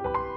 you